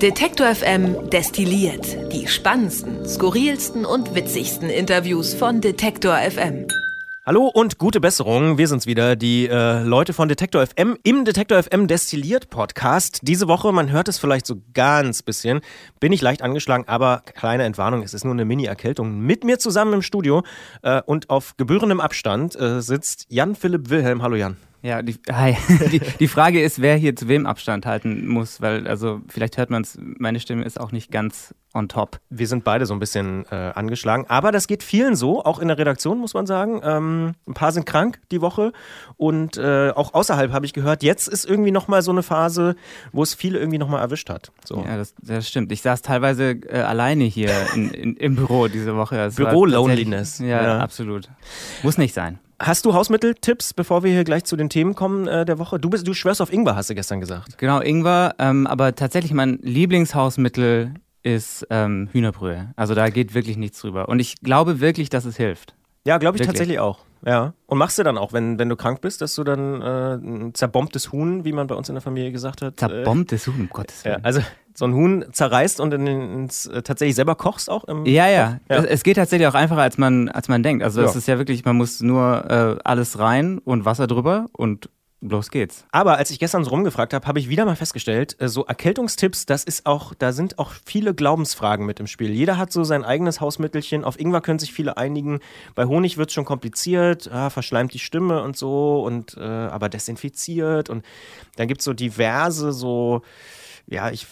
Detektor FM destilliert die spannendsten, skurrilsten und witzigsten Interviews von Detektor FM. Hallo und gute Besserung. Wir sind's wieder, die äh, Leute von Detektor FM im Detektor FM Destilliert Podcast. Diese Woche, man hört es vielleicht so ganz bisschen, bin ich leicht angeschlagen, aber kleine Entwarnung, es ist nur eine Mini-Erkältung. Mit mir zusammen im Studio äh, und auf gebührendem Abstand äh, sitzt Jan-Philipp Wilhelm. Hallo Jan. Ja, die, hi. die, die Frage ist, wer hier zu wem Abstand halten muss, weil, also, vielleicht hört man es, meine Stimme ist auch nicht ganz on top. Wir sind beide so ein bisschen äh, angeschlagen, aber das geht vielen so, auch in der Redaktion, muss man sagen. Ähm, ein paar sind krank die Woche und äh, auch außerhalb habe ich gehört, jetzt ist irgendwie nochmal so eine Phase, wo es viele irgendwie nochmal erwischt hat. So. Ja, das, das stimmt. Ich saß teilweise äh, alleine hier in, in, im Büro diese Woche. Büro-Loneliness. Ja, ja, absolut. Muss nicht sein. Hast du Hausmitteltipps, bevor wir hier gleich zu den Themen kommen äh, der Woche? Du, bist, du schwörst auf Ingwer, hast du gestern gesagt. Genau, Ingwer. Ähm, aber tatsächlich mein Lieblingshausmittel ist ähm, Hühnerbrühe. Also da geht wirklich nichts drüber. Und ich glaube wirklich, dass es hilft. Ja, glaube ich wirklich. tatsächlich auch. Ja. Und machst du dann auch, wenn, wenn du krank bist, dass du dann äh, ein zerbombtes Huhn, wie man bei uns in der Familie gesagt hat. Zerbombtes äh, Huhn, um Gottes Willen. Ja, also so ein Huhn zerreißt und ins, äh, tatsächlich selber kochst auch im Ja, ja. ja. Es geht tatsächlich auch einfacher, als man, als man denkt. Also es ist ja wirklich, man muss nur äh, alles rein und Wasser drüber und Los geht's. Aber als ich gestern so rumgefragt habe, habe ich wieder mal festgestellt, äh, so Erkältungstipps, das ist auch, da sind auch viele Glaubensfragen mit im Spiel. Jeder hat so sein eigenes Hausmittelchen. Auf Ingwer können sich viele einigen. Bei Honig wird es schon kompliziert, ah, verschleimt die Stimme und so, und äh, aber desinfiziert. Und dann gibt es so diverse, so, ja, ich,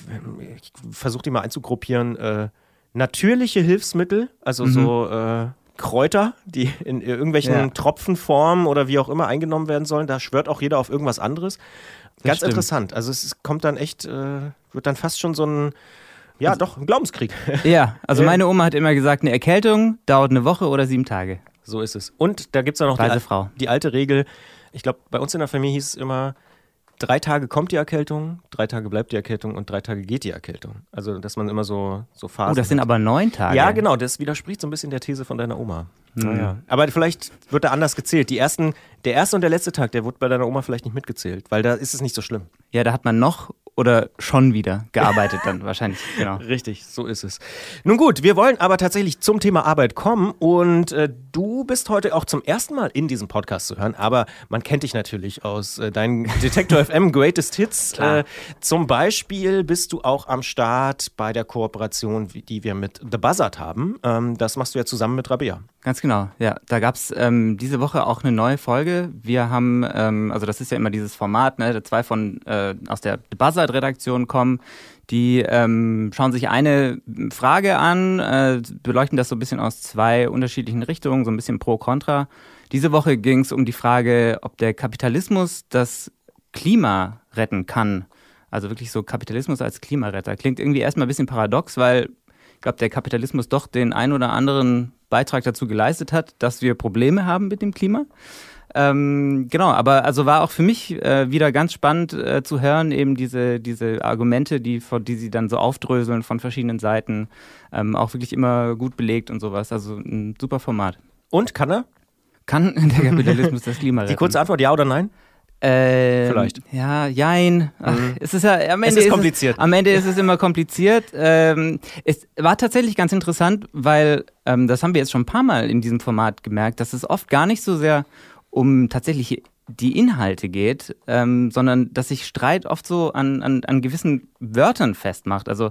ich versuche die mal einzugruppieren. Äh, natürliche Hilfsmittel, also mhm. so äh, Kräuter, die in irgendwelchen ja. Tropfenformen oder wie auch immer eingenommen werden sollen. Da schwört auch jeder auf irgendwas anderes. Ganz interessant. Also es kommt dann echt, äh, wird dann fast schon so ein, ja also, doch, ein Glaubenskrieg. Ja, also meine Oma hat immer gesagt, eine Erkältung dauert eine Woche oder sieben Tage. So ist es. Und da gibt es ja noch die, die, alte Regel. Ich glaube, bei uns in der Familie hieß es immer, drei Tage kommt die Erkältung, drei Tage bleibt die Erkältung und drei Tage geht die Erkältung. Also, dass man immer so, so Phasen. Oh, das sind hat. aber neun Tage. Ja, genau. Das widerspricht so ein bisschen der These von deiner Oma. Mhm. Naja. Aber vielleicht wird da anders gezählt. Die ersten, der erste und der letzte Tag, der wurde bei deiner Oma vielleicht nicht mitgezählt, weil da ist es nicht so schlimm. Ja, da hat man noch oder schon wieder gearbeitet dann wahrscheinlich. Genau. Richtig, so ist es. Nun gut, wir wollen aber tatsächlich zum Thema Arbeit kommen und äh, du bist heute auch zum ersten Mal in diesem Podcast zu hören, aber man kennt dich natürlich aus äh, deinen Detector FM Greatest Hits. Äh, zum Beispiel bist du auch am Start bei der Kooperation, die wir mit The Buzzard haben. Ähm, das machst du ja zusammen mit Rabea. Ganz genau, ja. Da gab es ähm, diese Woche auch eine neue Folge. Wir haben, ähm, also das ist ja immer dieses Format, ne, zwei von äh, aus der The Buzzard Redaktion kommen. Die ähm, schauen sich eine Frage an, äh, beleuchten das so ein bisschen aus zwei unterschiedlichen Richtungen, so ein bisschen pro contra. Diese Woche ging es um die Frage, ob der Kapitalismus das Klima retten kann. Also wirklich so Kapitalismus als Klimaretter. Klingt irgendwie erstmal ein bisschen paradox, weil ich glaube, der Kapitalismus doch den ein oder anderen Beitrag dazu geleistet hat, dass wir Probleme haben mit dem Klima. Ähm, genau, aber also war auch für mich äh, wieder ganz spannend äh, zu hören, eben diese, diese Argumente, die, die sie dann so aufdröseln von verschiedenen Seiten, ähm, auch wirklich immer gut belegt und sowas. Also ein super Format. Und kann er? Kann der Kapitalismus das Klima retten? Die kurze Antwort, ja oder nein? Äh, Vielleicht. Ja, jein. Ach, mhm. Es ist ja am Ende es ist kompliziert. Ist es, am Ende ist es immer kompliziert. Ähm, es war tatsächlich ganz interessant, weil ähm, das haben wir jetzt schon ein paar Mal in diesem Format gemerkt, dass es oft gar nicht so sehr um tatsächlich die Inhalte geht, ähm, sondern dass sich Streit oft so an, an, an gewissen Wörtern festmacht. Also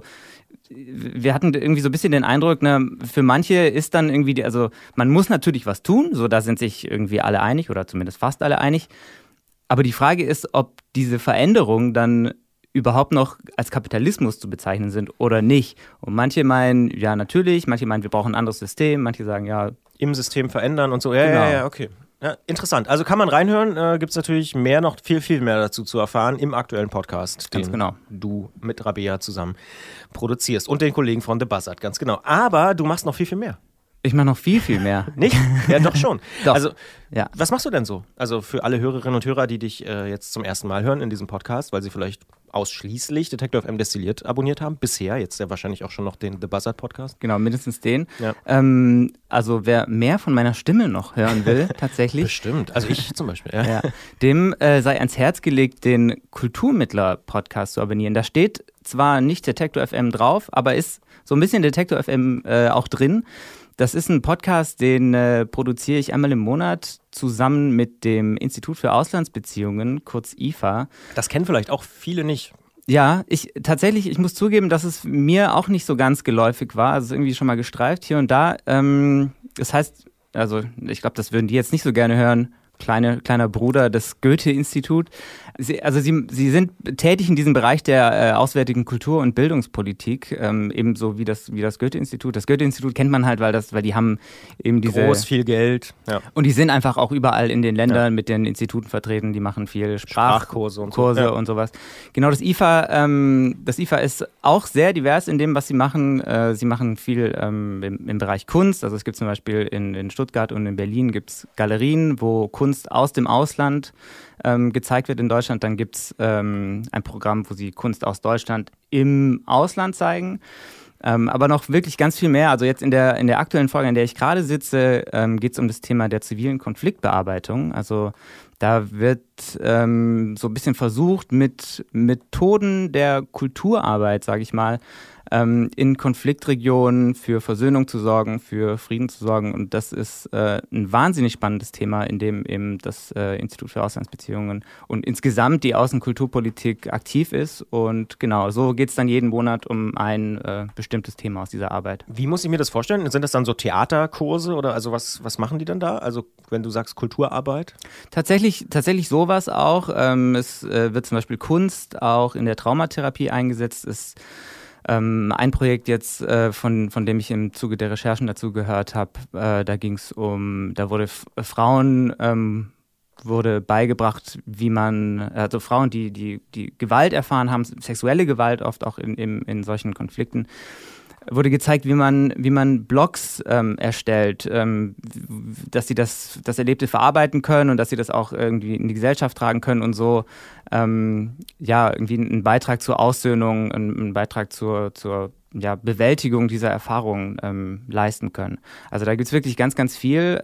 wir hatten irgendwie so ein bisschen den Eindruck, ne, für manche ist dann irgendwie, die, also man muss natürlich was tun, so da sind sich irgendwie alle einig oder zumindest fast alle einig. Aber die Frage ist, ob diese Veränderungen dann überhaupt noch als Kapitalismus zu bezeichnen sind oder nicht. Und manche meinen, ja, natürlich, manche meinen, wir brauchen ein anderes System, manche sagen, ja. Im System verändern und so. Ja, genau. ja, ja, okay. Ja, interessant. Also kann man reinhören, äh, gibt es natürlich mehr noch, viel, viel mehr dazu zu erfahren im aktuellen Podcast, ganz den genau. du mit Rabea zusammen produzierst und den Kollegen von The Buzzard, ganz genau. Aber du machst noch viel, viel mehr. Ich mache noch viel, viel mehr. Nicht? Ja, doch schon. doch. Also, ja. was machst du denn so? Also für alle Hörerinnen und Hörer, die dich äh, jetzt zum ersten Mal hören in diesem Podcast, weil sie vielleicht ausschließlich Detektor FM destilliert abonniert haben. Bisher, jetzt ja wahrscheinlich auch schon noch den The Buzzard Podcast. Genau, mindestens den. Ja. Ähm, also wer mehr von meiner Stimme noch hören will, tatsächlich. Bestimmt. Also ich zum Beispiel. Ja. Ja, dem äh, sei ans Herz gelegt, den Kulturmittler-Podcast zu abonnieren. Da steht zwar nicht Detektor FM drauf, aber ist so ein bisschen Detektor FM äh, auch drin. Das ist ein Podcast, den äh, produziere ich einmal im Monat zusammen mit dem Institut für Auslandsbeziehungen, kurz IFA. Das kennen vielleicht auch viele nicht. Ja, ich tatsächlich, ich muss zugeben, dass es mir auch nicht so ganz geläufig war. Also irgendwie schon mal gestreift hier und da. Ähm, das heißt, also ich glaube, das würden die jetzt nicht so gerne hören. Kleine, kleiner Bruder des Goethe-Institut. Sie, also sie, sie sind tätig in diesem Bereich der äh, auswärtigen Kultur- und Bildungspolitik, ähm, ebenso wie das, wie das Goethe-Institut. Das Goethe-Institut kennt man halt, weil, das, weil die haben eben diese... Groß, viel Geld. Ja. Und die sind einfach auch überall in den Ländern ja. mit den Instituten vertreten. Die machen viel Sprach Sprachkurse und, Kurse so. Ja. und sowas. Genau, das IFA, ähm, das IFA ist auch sehr divers in dem, was sie machen. Äh, sie machen viel ähm, im, im, Bereich Kunst. Also es gibt zum Beispiel in, in Stuttgart und in Berlin gibt's Galerien, wo Kunst aus dem Ausland ähm, gezeigt wird in Deutschland. Dann gibt es ähm, ein Programm, wo sie Kunst aus Deutschland im Ausland zeigen. Ähm, aber noch wirklich ganz viel mehr. Also jetzt in der, in der aktuellen Folge, in der ich gerade sitze, ähm, geht es um das Thema der zivilen Konfliktbearbeitung. Also da wird ähm, so ein bisschen versucht, mit Methoden der Kulturarbeit, sage ich mal, ähm, in Konfliktregionen für Versöhnung zu sorgen, für Frieden zu sorgen. Und das ist äh, ein wahnsinnig spannendes Thema, in dem eben das äh, Institut für Auslandsbeziehungen und insgesamt die Außenkulturpolitik aktiv ist. Und genau, so geht es dann jeden Monat um ein äh, bestimmtes Thema aus dieser Arbeit. Wie muss ich mir das vorstellen? Sind das dann so Theaterkurse oder also was, was machen die dann da? Also wenn du sagst Kulturarbeit? Tatsächlich, tatsächlich sowas auch. Ähm, es äh, wird zum Beispiel Kunst auch in der Traumatherapie eingesetzt. Es ähm, ein Projekt jetzt, äh, von, von dem ich im Zuge der Recherchen dazu gehört habe, äh, da ging es um, da wurde F Frauen ähm, wurde beigebracht, wie man, also Frauen, die, die, die Gewalt erfahren haben, sexuelle Gewalt oft auch in, in, in solchen Konflikten, wurde gezeigt, wie man, wie man Blogs ähm, erstellt, ähm, dass sie das, das Erlebte verarbeiten können und dass sie das auch irgendwie in die Gesellschaft tragen können und so ähm, ja, irgendwie einen Beitrag zur Aussöhnung, einen, Beitrag zur, zur ja, Bewältigung dieser Erfahrungen ähm, leisten können. Also da gibt es wirklich ganz, ganz viel.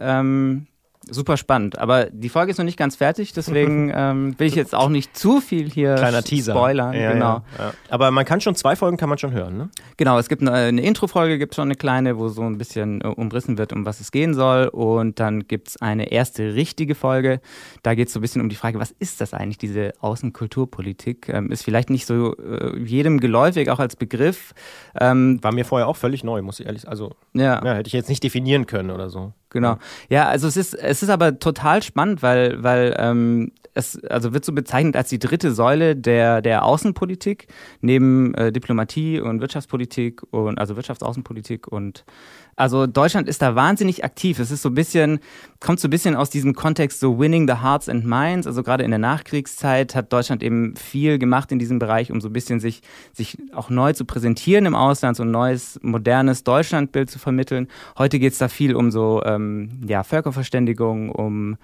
Super spannend. Aber die Folge ist noch nicht ganz fertig, deswegen ähm, will ich jetzt auch nicht zu viel hier Kleiner Teaser. spoilern. Ja, genau. Ja, ja. Aber man kann schon zwei Folgen kann man schon hören, ne? Genau, es gibt eine, eine Intro-Folge, gibt schon eine kleine, wo so ein bisschen äh, umrissen wird, um was es gehen soll. Und dann gibt es eine erste richtige Folge. Da geht es so ein bisschen um die Frage, was ist das eigentlich, diese Außenkulturpolitik? Ähm, ist vielleicht nicht so äh, jedem geläufig, auch als Begriff. Ähm, War mir vorher auch völlig neu, muss ich ehrlich sagen. Also, ja. hätte ich jetzt nicht definieren können oder so. Genau. Ja, also es ist, es ist aber total spannend, weil, weil ähm, es also wird so bezeichnet als die dritte Säule der, der Außenpolitik, neben äh, Diplomatie und Wirtschaftspolitik und also Wirtschaftsaußenpolitik und also Deutschland ist da wahnsinnig aktiv. Es ist so ein bisschen, kommt so ein bisschen aus diesem Kontext so Winning the Hearts and Minds. Also gerade in der Nachkriegszeit hat Deutschland eben viel gemacht in diesem Bereich, um so ein bisschen sich, sich auch neu zu präsentieren im Ausland, so ein neues, modernes Deutschlandbild zu vermitteln. Heute geht es da viel um so ähm, ja, Völkerverständigung, um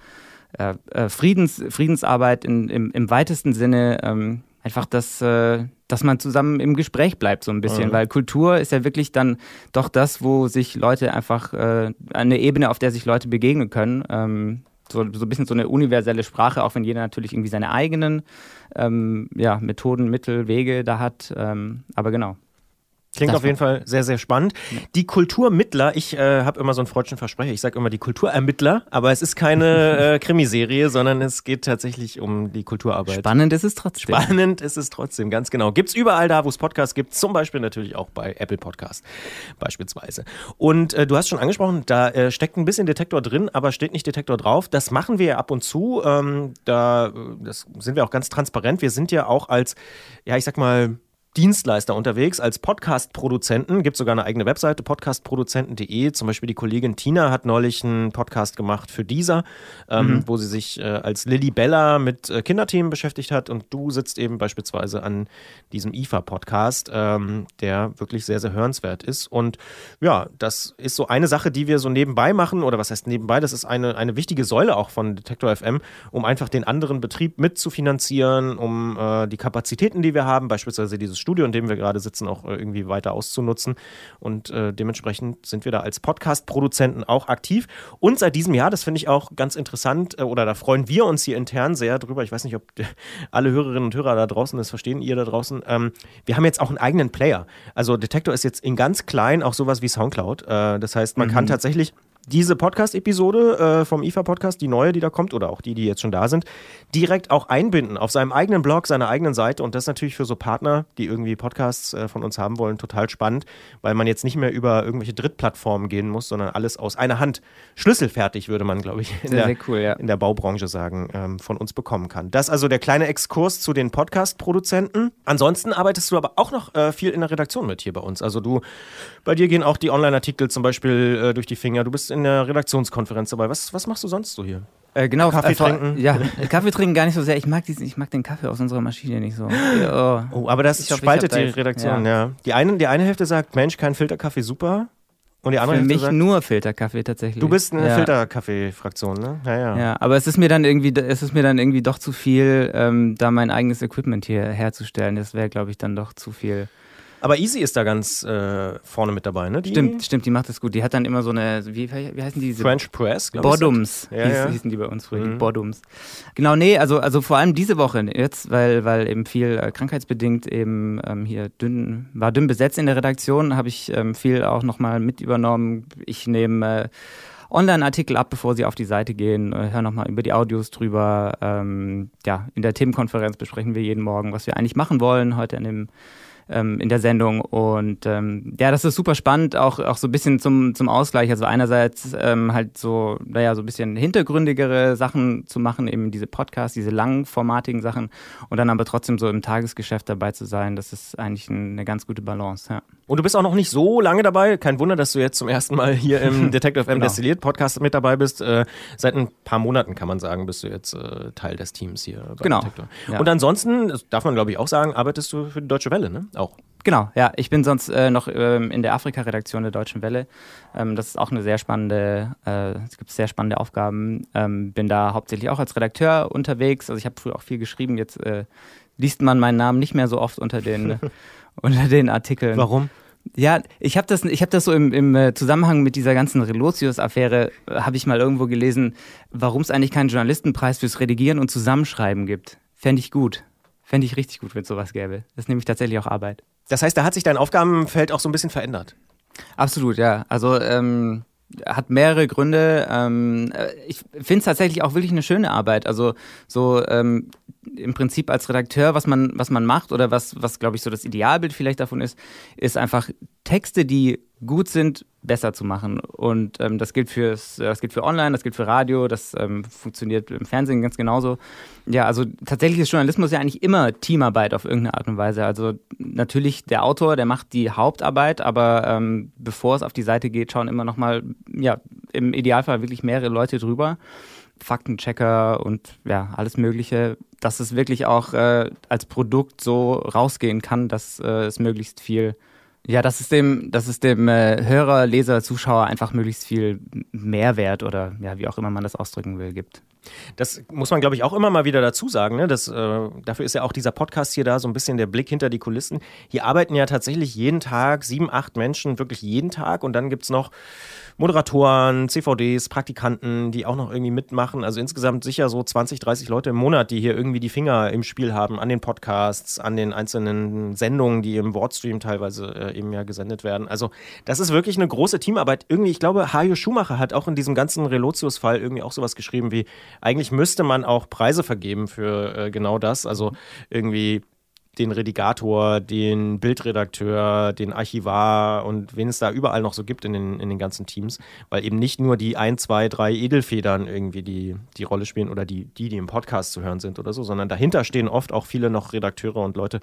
äh, äh, Friedens, Friedensarbeit in, im, im weitesten Sinne. Ähm, einfach das, äh, dass man zusammen im Gespräch bleibt, so ein bisschen. Mhm. Weil Kultur ist ja wirklich dann doch das, wo sich Leute einfach, äh, eine Ebene, auf der sich Leute begegnen können. Ähm, so, so ein bisschen so eine universelle Sprache, auch wenn jeder natürlich irgendwie seine eigenen ähm, ja, Methoden, Mittel, Wege da hat. Ähm, aber genau. Klingt das auf jeden Fall sehr, sehr spannend. Die Kulturmittler, ich äh, habe immer so einen freudschen Versprecher, ich sage immer die Kulturermittler, aber es ist keine äh, Krimiserie, sondern es geht tatsächlich um die Kulturarbeit. Spannend ist es trotzdem. Spannend ist es trotzdem, ganz genau. Gibt's überall da, wo es Podcasts gibt, zum Beispiel natürlich auch bei Apple Podcast beispielsweise. Und äh, du hast schon angesprochen, da äh, steckt ein bisschen Detektor drin, aber steht nicht Detektor drauf. Das machen wir ja ab und zu. Ähm, da das sind wir auch ganz transparent. Wir sind ja auch als, ja, ich sag mal, Dienstleister unterwegs als Podcast-Produzenten. Gibt sogar eine eigene Webseite, podcastproduzenten.de. Zum Beispiel die Kollegin Tina hat neulich einen Podcast gemacht für dieser, ähm, mhm. wo sie sich äh, als Lilly Bella mit äh, Kinderthemen beschäftigt hat. Und du sitzt eben beispielsweise an diesem IFA-Podcast, ähm, der wirklich sehr, sehr hörenswert ist. Und ja, das ist so eine Sache, die wir so nebenbei machen. Oder was heißt nebenbei? Das ist eine, eine wichtige Säule auch von Detektor FM, um einfach den anderen Betrieb mitzufinanzieren, um äh, die Kapazitäten, die wir haben, beispielsweise dieses Studio, in dem wir gerade sitzen, auch äh, irgendwie weiter auszunutzen. Und äh, dementsprechend sind wir da als Podcast-Produzenten auch aktiv. Und seit diesem Jahr, das finde ich auch ganz interessant, äh, oder da freuen wir uns hier intern sehr drüber. Ich weiß nicht, ob alle Hörerinnen und Hörer da draußen das verstehen, ihr da draußen. Ähm, wir haben jetzt auch einen eigenen Player. Also Detektor ist jetzt in ganz klein auch sowas wie Soundcloud. Äh, das heißt, man mhm. kann tatsächlich diese Podcast-Episode äh, vom IFA-Podcast, die neue, die da kommt, oder auch die, die jetzt schon da sind, direkt auch einbinden auf seinem eigenen Blog, seiner eigenen Seite. Und das ist natürlich für so Partner, die irgendwie Podcasts äh, von uns haben wollen, total spannend, weil man jetzt nicht mehr über irgendwelche Drittplattformen gehen muss, sondern alles aus einer Hand schlüsselfertig, würde man, glaube ich, in, sehr, der, sehr cool, ja. in der Baubranche sagen, ähm, von uns bekommen kann. Das also der kleine Exkurs zu den Podcast-Produzenten. Ansonsten arbeitest du aber auch noch äh, viel in der Redaktion mit hier bei uns. Also du, bei dir gehen auch die Online-Artikel zum Beispiel äh, durch die Finger. Du bist in der Redaktionskonferenz dabei. Was, was machst du sonst so hier? Äh, genau, Kaffee äh, trinken. Ja, Kaffee trinken gar nicht so sehr. Ich mag, diesen, ich mag den Kaffee aus unserer Maschine nicht so. Oh, oh aber das hoffe, spaltet die Redaktion, ja. ja. Die, eine, die eine Hälfte sagt, Mensch, kein Filterkaffee, super. Und die andere Für Hälfte mich sagt, nur Filterkaffee tatsächlich. Du bist eine ja. Filterkaffee-Fraktion, ne? Ja, ja. Ja, aber es ist mir dann irgendwie, es ist mir dann irgendwie doch zu viel, ähm, da mein eigenes Equipment hier herzustellen. Das wäre, glaube ich, dann doch zu viel. Aber Easy ist da ganz äh, vorne mit dabei, ne? Die stimmt, stimmt, die macht das gut. Die hat dann immer so eine, wie, wie heißen die? Diese French Press, glaube ich. Bottoms ja, hieß, ja. hießen die bei uns früher, mhm. Bottoms. Genau, nee, also, also vor allem diese Woche jetzt, weil, weil eben viel äh, krankheitsbedingt eben ähm, hier dünn, war dünn besetzt in der Redaktion, habe ich ähm, viel auch nochmal mit übernommen. Ich nehme äh, Online-Artikel ab, bevor sie auf die Seite gehen, äh, höre nochmal über die Audios drüber. Ähm, ja, in der Themenkonferenz besprechen wir jeden Morgen, was wir eigentlich machen wollen. Heute an dem ähm, in der Sendung. Und ähm, ja, das ist super spannend, auch, auch so ein bisschen zum, zum Ausgleich. Also einerseits ähm, halt so, naja, so ein bisschen hintergründigere Sachen zu machen, eben diese Podcasts, diese langformatigen Sachen und dann aber trotzdem so im Tagesgeschäft dabei zu sein. Das ist eigentlich eine ganz gute Balance, ja. Und du bist auch noch nicht so lange dabei. Kein Wunder, dass du jetzt zum ersten Mal hier im Detective M genau. Destilliert Podcast mit dabei bist. Äh, seit ein paar Monaten kann man sagen, bist du jetzt äh, Teil des Teams hier bei genau. Ja. Und ansonsten, das darf man glaube ich auch sagen, arbeitest du für die Deutsche Welle, ne? Auch. Genau, ja. Ich bin sonst äh, noch ähm, in der Afrika-Redaktion der Deutschen Welle. Ähm, das ist auch eine sehr spannende, äh, es gibt sehr spannende Aufgaben. Ähm, bin da hauptsächlich auch als Redakteur unterwegs. Also ich habe früher auch viel geschrieben. Jetzt äh, liest man meinen Namen nicht mehr so oft unter den, unter den Artikeln. Warum? Ja, ich habe das, hab das so im, im äh, Zusammenhang mit dieser ganzen Relotius-Affäre, äh, habe ich mal irgendwo gelesen, warum es eigentlich keinen Journalistenpreis fürs Redigieren und Zusammenschreiben gibt. Fände ich gut. Fände ich richtig gut, wenn es sowas gäbe. Das ist nämlich tatsächlich auch Arbeit. Das heißt, da hat sich dein Aufgabenfeld auch so ein bisschen verändert. Absolut, ja. Also ähm, hat mehrere Gründe. Ähm, äh, ich finde es tatsächlich auch wirklich eine schöne Arbeit. Also so ähm, im Prinzip als Redakteur, was man, was man macht oder was, was glaube ich so das Idealbild vielleicht davon ist, ist einfach Texte, die gut sind, besser zu machen. Und ähm, das gilt fürs, das gilt für Online, das gilt für Radio, das ähm, funktioniert im Fernsehen ganz genauso. Ja, also tatsächlich ist Journalismus ja eigentlich immer Teamarbeit auf irgendeine Art und Weise. Also natürlich der Autor, der macht die Hauptarbeit, aber ähm, bevor es auf die Seite geht, schauen immer noch mal, ja, im Idealfall wirklich mehrere Leute drüber. Faktenchecker und ja, alles Mögliche, dass es wirklich auch äh, als Produkt so rausgehen kann, dass äh, es möglichst viel ja, dass es dem, dass es dem äh, Hörer, Leser, Zuschauer einfach möglichst viel Mehrwert oder ja, wie auch immer man das ausdrücken will, gibt. Das muss man, glaube ich, auch immer mal wieder dazu sagen. Ne? Das, äh, dafür ist ja auch dieser Podcast hier da, so ein bisschen der Blick hinter die Kulissen. Hier arbeiten ja tatsächlich jeden Tag sieben, acht Menschen, wirklich jeden Tag. Und dann gibt es noch Moderatoren, CVDs, Praktikanten, die auch noch irgendwie mitmachen. Also insgesamt sicher so 20, 30 Leute im Monat, die hier irgendwie die Finger im Spiel haben an den Podcasts, an den einzelnen Sendungen, die im Wordstream teilweise äh, eben ja gesendet werden. Also das ist wirklich eine große Teamarbeit. Irgendwie, ich glaube, Hajo Schumacher hat auch in diesem ganzen Relotius-Fall irgendwie auch sowas geschrieben wie, eigentlich müsste man auch Preise vergeben für äh, genau das. Also irgendwie den Redigator, den Bildredakteur, den Archivar und wen es da überall noch so gibt in den, in den ganzen Teams, weil eben nicht nur die ein, zwei, drei Edelfedern irgendwie die, die Rolle spielen oder die, die, die im Podcast zu hören sind oder so, sondern dahinter stehen oft auch viele noch Redakteure und Leute,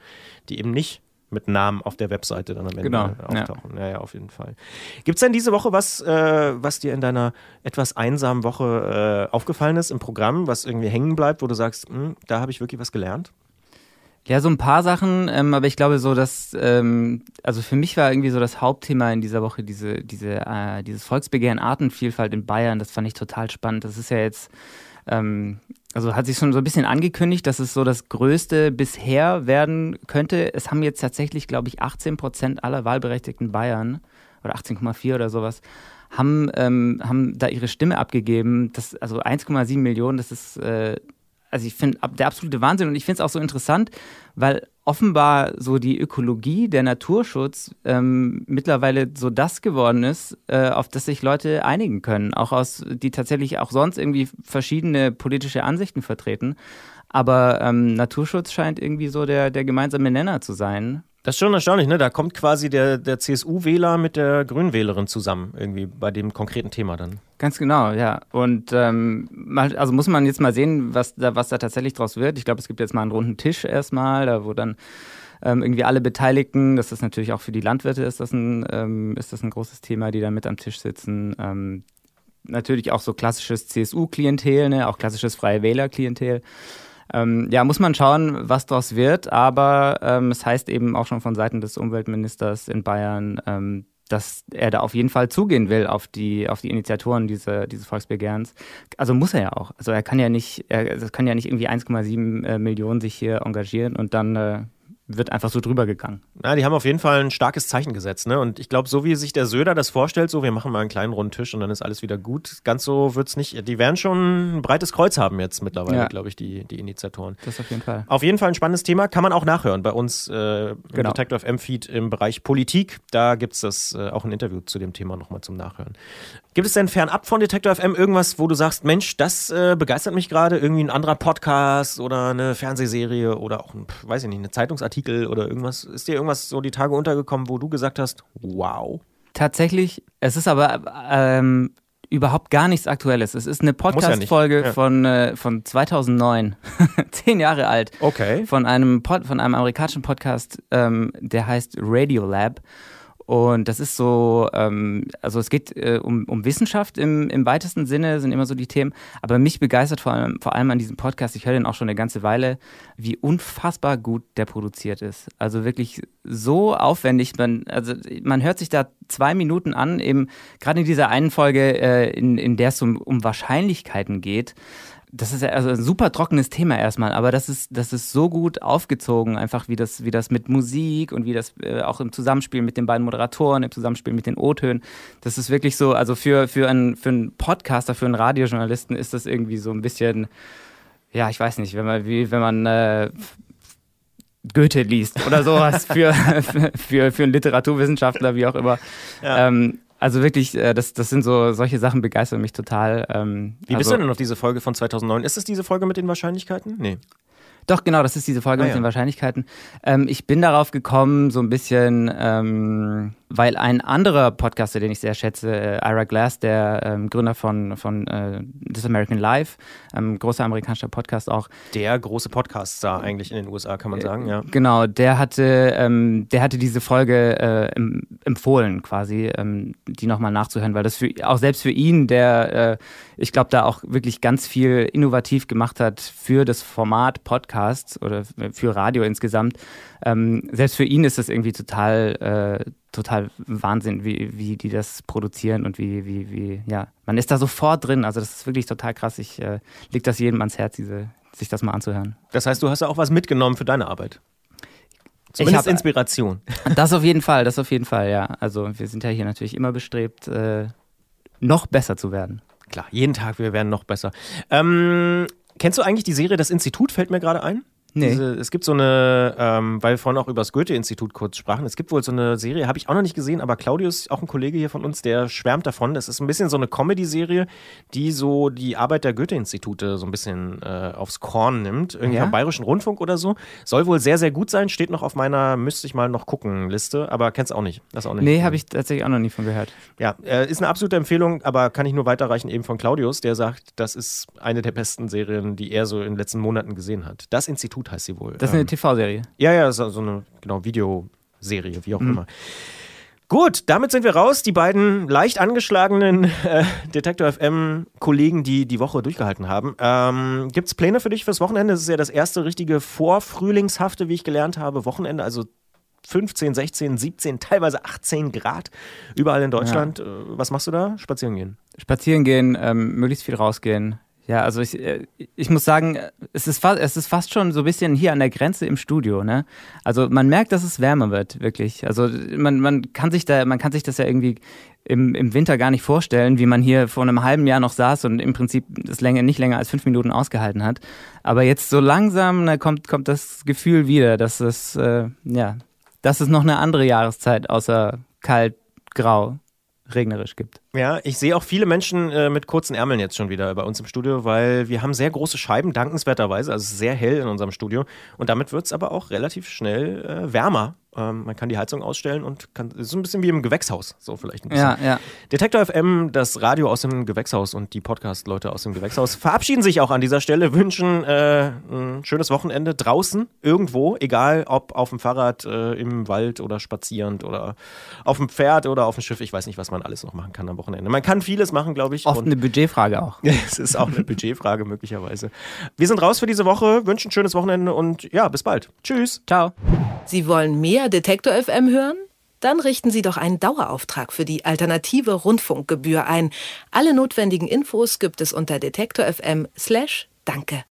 die eben nicht mit Namen auf der Webseite dann am Ende Genau, auftauchen. Ja. ja, auf jeden Fall. Gibt es denn diese Woche was, äh, was dir in deiner etwas einsamen Woche äh, aufgefallen ist im Programm, was irgendwie hängen bleibt, wo du sagst, hm, da habe ich wirklich was gelernt? Ja, so ein paar Sachen, ähm, aber ich glaube so, dass, ähm, also für mich war irgendwie so das Hauptthema in dieser Woche diese, diese, äh, dieses Volksbegehren Artenvielfalt in Bayern. Das fand ich total spannend. Das ist ja jetzt, ähm, also hat sich schon so ein bisschen angekündigt, dass es so das Größte bisher werden könnte. Es haben jetzt tatsächlich, glaube ich, 18 Prozent aller wahlberechtigten Bayern oder 18,4 oder sowas haben, ähm, haben da ihre Stimme abgegeben. Das, also 1,7 Millionen, das ist äh, also ich finde der absolute Wahnsinn und ich finde es auch so interessant, weil offenbar so die Ökologie, der Naturschutz ähm, mittlerweile so das geworden ist, äh, auf das sich Leute einigen können, auch aus, die tatsächlich auch sonst irgendwie verschiedene politische Ansichten vertreten. Aber ähm, Naturschutz scheint irgendwie so der, der gemeinsame Nenner zu sein. Das ist schon erstaunlich, ne? Da kommt quasi der, der CSU-Wähler mit der Grünwählerin zusammen, irgendwie bei dem konkreten Thema dann. Ganz genau, ja. Und ähm, also muss man jetzt mal sehen, was da, was da tatsächlich draus wird. Ich glaube, es gibt jetzt mal einen runden Tisch erstmal, da wo dann ähm, irgendwie alle Beteiligten, das ist natürlich auch für die Landwirte ist das ein, ähm, ist das ein großes Thema, die da mit am Tisch sitzen. Ähm, natürlich auch so klassisches CSU-Klientel, ne? auch klassisches Freie Wähler-Klientel. Ähm, ja, muss man schauen, was daraus wird, aber ähm, es heißt eben auch schon von Seiten des Umweltministers in Bayern, ähm, dass er da auf jeden Fall zugehen will auf die, auf die Initiatoren diese, dieses Volksbegehrens. Also muss er ja auch. Also er kann ja nicht, er, das kann ja nicht irgendwie 1,7 äh, Millionen sich hier engagieren und dann äh, wird einfach so drüber gegangen. Na, die haben auf jeden Fall ein starkes Zeichen gesetzt. Ne? Und ich glaube, so wie sich der Söder das vorstellt, so wir machen mal einen kleinen runden Tisch und dann ist alles wieder gut, ganz so wird es nicht. Die werden schon ein breites Kreuz haben jetzt mittlerweile, ja. glaube ich, die, die Initiatoren. Das auf jeden Fall. Auf jeden Fall ein spannendes Thema, kann man auch nachhören bei uns äh, im genau. Detective M-Feed im Bereich Politik. Da gibt es das äh, auch ein Interview zu dem Thema nochmal zum Nachhören. Gibt es denn fernab von Detector FM irgendwas, wo du sagst, Mensch, das äh, begeistert mich gerade? Irgendwie ein anderer Podcast oder eine Fernsehserie oder auch, ein, weiß ich nicht, eine Zeitungsartikel oder irgendwas? Ist dir irgendwas so die Tage untergekommen, wo du gesagt hast, wow? Tatsächlich, es ist aber ähm, überhaupt gar nichts Aktuelles. Es ist eine Podcast-Folge ja ja. von, äh, von 2009, zehn Jahre alt. Okay. Von einem, Pod, von einem amerikanischen Podcast, ähm, der heißt Radiolab. Und das ist so, ähm, also es geht äh, um, um Wissenschaft im, im weitesten Sinne, sind immer so die Themen. Aber mich begeistert vor allem, vor allem an diesem Podcast, ich höre den auch schon eine ganze Weile, wie unfassbar gut der produziert ist. Also wirklich so aufwendig. Man, also man hört sich da zwei Minuten an, eben gerade in dieser einen Folge, äh, in, in der es um, um Wahrscheinlichkeiten geht das ist ja also ein super trockenes Thema erstmal, aber das ist, das ist so gut aufgezogen, einfach wie das, wie das mit Musik und wie das äh, auch im Zusammenspiel mit den beiden Moderatoren, im Zusammenspiel mit den O-Tönen. Das ist wirklich so, also für, für, einen, für einen Podcaster, für einen Radiojournalisten ist das irgendwie so ein bisschen, ja, ich weiß nicht, wenn man, wie wenn man äh, Goethe liest oder sowas für, für, für einen Literaturwissenschaftler, wie auch immer. Ja. Ähm, also wirklich, äh, das, das sind so, solche Sachen begeistern mich total. Ähm, Wie bist also, du denn auf diese Folge von 2009? Ist es diese Folge mit den Wahrscheinlichkeiten? Nee. Doch, genau, das ist diese Folge ah, mit ja. den Wahrscheinlichkeiten. Ähm, ich bin darauf gekommen, so ein bisschen, ähm, weil ein anderer Podcaster, den ich sehr schätze, äh, Ira Glass, der ähm, Gründer von, von äh, This American Life, ähm, großer amerikanischer Podcast auch. Der große Podcaster eigentlich in den USA, kann man sagen, ja. Genau, der hatte, ähm, der hatte diese Folge äh, empfohlen, quasi, ähm, die nochmal nachzuhören, weil das für, auch selbst für ihn, der, äh, ich glaube, da auch wirklich ganz viel innovativ gemacht hat für das Format Podcast oder für Radio insgesamt. Ähm, selbst für ihn ist das irgendwie total, äh, total Wahnsinn, wie, wie die das produzieren und wie, wie, wie, ja, man ist da sofort drin. Also das ist wirklich total krass. Ich äh, leg das jedem ans Herz, diese, sich das mal anzuhören. Das heißt, du hast ja auch was mitgenommen für deine Arbeit. Zumindest ich hab, Inspiration. Das auf jeden Fall, das auf jeden Fall, ja. Also wir sind ja hier natürlich immer bestrebt, äh, noch besser zu werden. Klar, jeden Tag, wir werden noch besser. Ähm, kennst du eigentlich die Serie Das Institut, fällt mir gerade ein? Nee. Diese, es gibt so eine, ähm, weil wir vorhin auch über das Goethe-Institut kurz sprachen, es gibt wohl so eine Serie, habe ich auch noch nicht gesehen, aber Claudius, auch ein Kollege hier von uns, der schwärmt davon. Das ist ein bisschen so eine Comedy-Serie, die so die Arbeit der Goethe-Institute so ein bisschen äh, aufs Korn nimmt. Irgendwie ja? vom Bayerischen Rundfunk oder so. Soll wohl sehr, sehr gut sein, steht noch auf meiner müsste ich mal noch gucken Liste, aber kennst auch nicht. Das auch nicht. Nee, habe ich tatsächlich auch noch nie von gehört. Ja, äh, ist eine absolute Empfehlung, aber kann ich nur weiterreichen eben von Claudius, der sagt, das ist eine der besten Serien, die er so in den letzten Monaten gesehen hat. Das Institut heißt sie wohl. Das ist eine TV-Serie. Ja, ja, so, so eine genau, Video. Serie, wie auch mhm. immer. Gut, damit sind wir raus. Die beiden leicht angeschlagenen äh, Detektor FM-Kollegen, die die Woche durchgehalten haben. Ähm, Gibt es Pläne für dich fürs Wochenende? Das ist ja das erste richtige vorfrühlingshafte, wie ich gelernt habe, Wochenende. Also 15, 16, 17, teilweise 18 Grad überall in Deutschland. Ja. Äh, was machst du da? Spazieren gehen? Spazieren gehen, ähm, möglichst viel rausgehen. Ja, also ich, äh, ich muss sagen, es ist, fast, es ist fast schon so ein bisschen hier an der Grenze im Studio. Ne? Also man merkt, dass es wärmer wird, wirklich. Also man, man, kann, sich da, man kann sich das ja irgendwie im, im Winter gar nicht vorstellen, wie man hier vor einem halben Jahr noch saß und im Prinzip das länger, nicht länger als fünf Minuten ausgehalten hat. Aber jetzt so langsam ne, kommt, kommt das Gefühl wieder, dass es, äh, ja, dass es noch eine andere Jahreszeit außer kalt, grau regnerisch gibt. Ja, ich sehe auch viele Menschen äh, mit kurzen Ärmeln jetzt schon wieder bei uns im Studio, weil wir haben sehr große Scheiben, dankenswerterweise, also sehr hell in unserem Studio. Und damit wird es aber auch relativ schnell äh, wärmer ähm, man kann die Heizung ausstellen und kann, so ein bisschen wie im Gewächshaus, so vielleicht ein bisschen. Ja, ja. Detektor FM, das Radio aus dem Gewächshaus und die Podcast-Leute aus dem Gewächshaus verabschieden sich auch an dieser Stelle, wünschen äh, ein schönes Wochenende draußen, irgendwo, egal ob auf dem Fahrrad, äh, im Wald oder spazierend oder auf dem Pferd oder auf dem Schiff. Ich weiß nicht, was man alles noch machen kann am Wochenende. Man kann vieles machen, glaube ich. Oft eine Budgetfrage auch. es ist auch eine Budgetfrage möglicherweise. Wir sind raus für diese Woche, wünschen ein schönes Wochenende und ja, bis bald. Tschüss. Ciao. Sie wollen mehr Detektor FM hören? Dann richten Sie doch einen Dauerauftrag für die alternative Rundfunkgebühr ein. Alle notwendigen Infos gibt es unter detektor.fm/danke.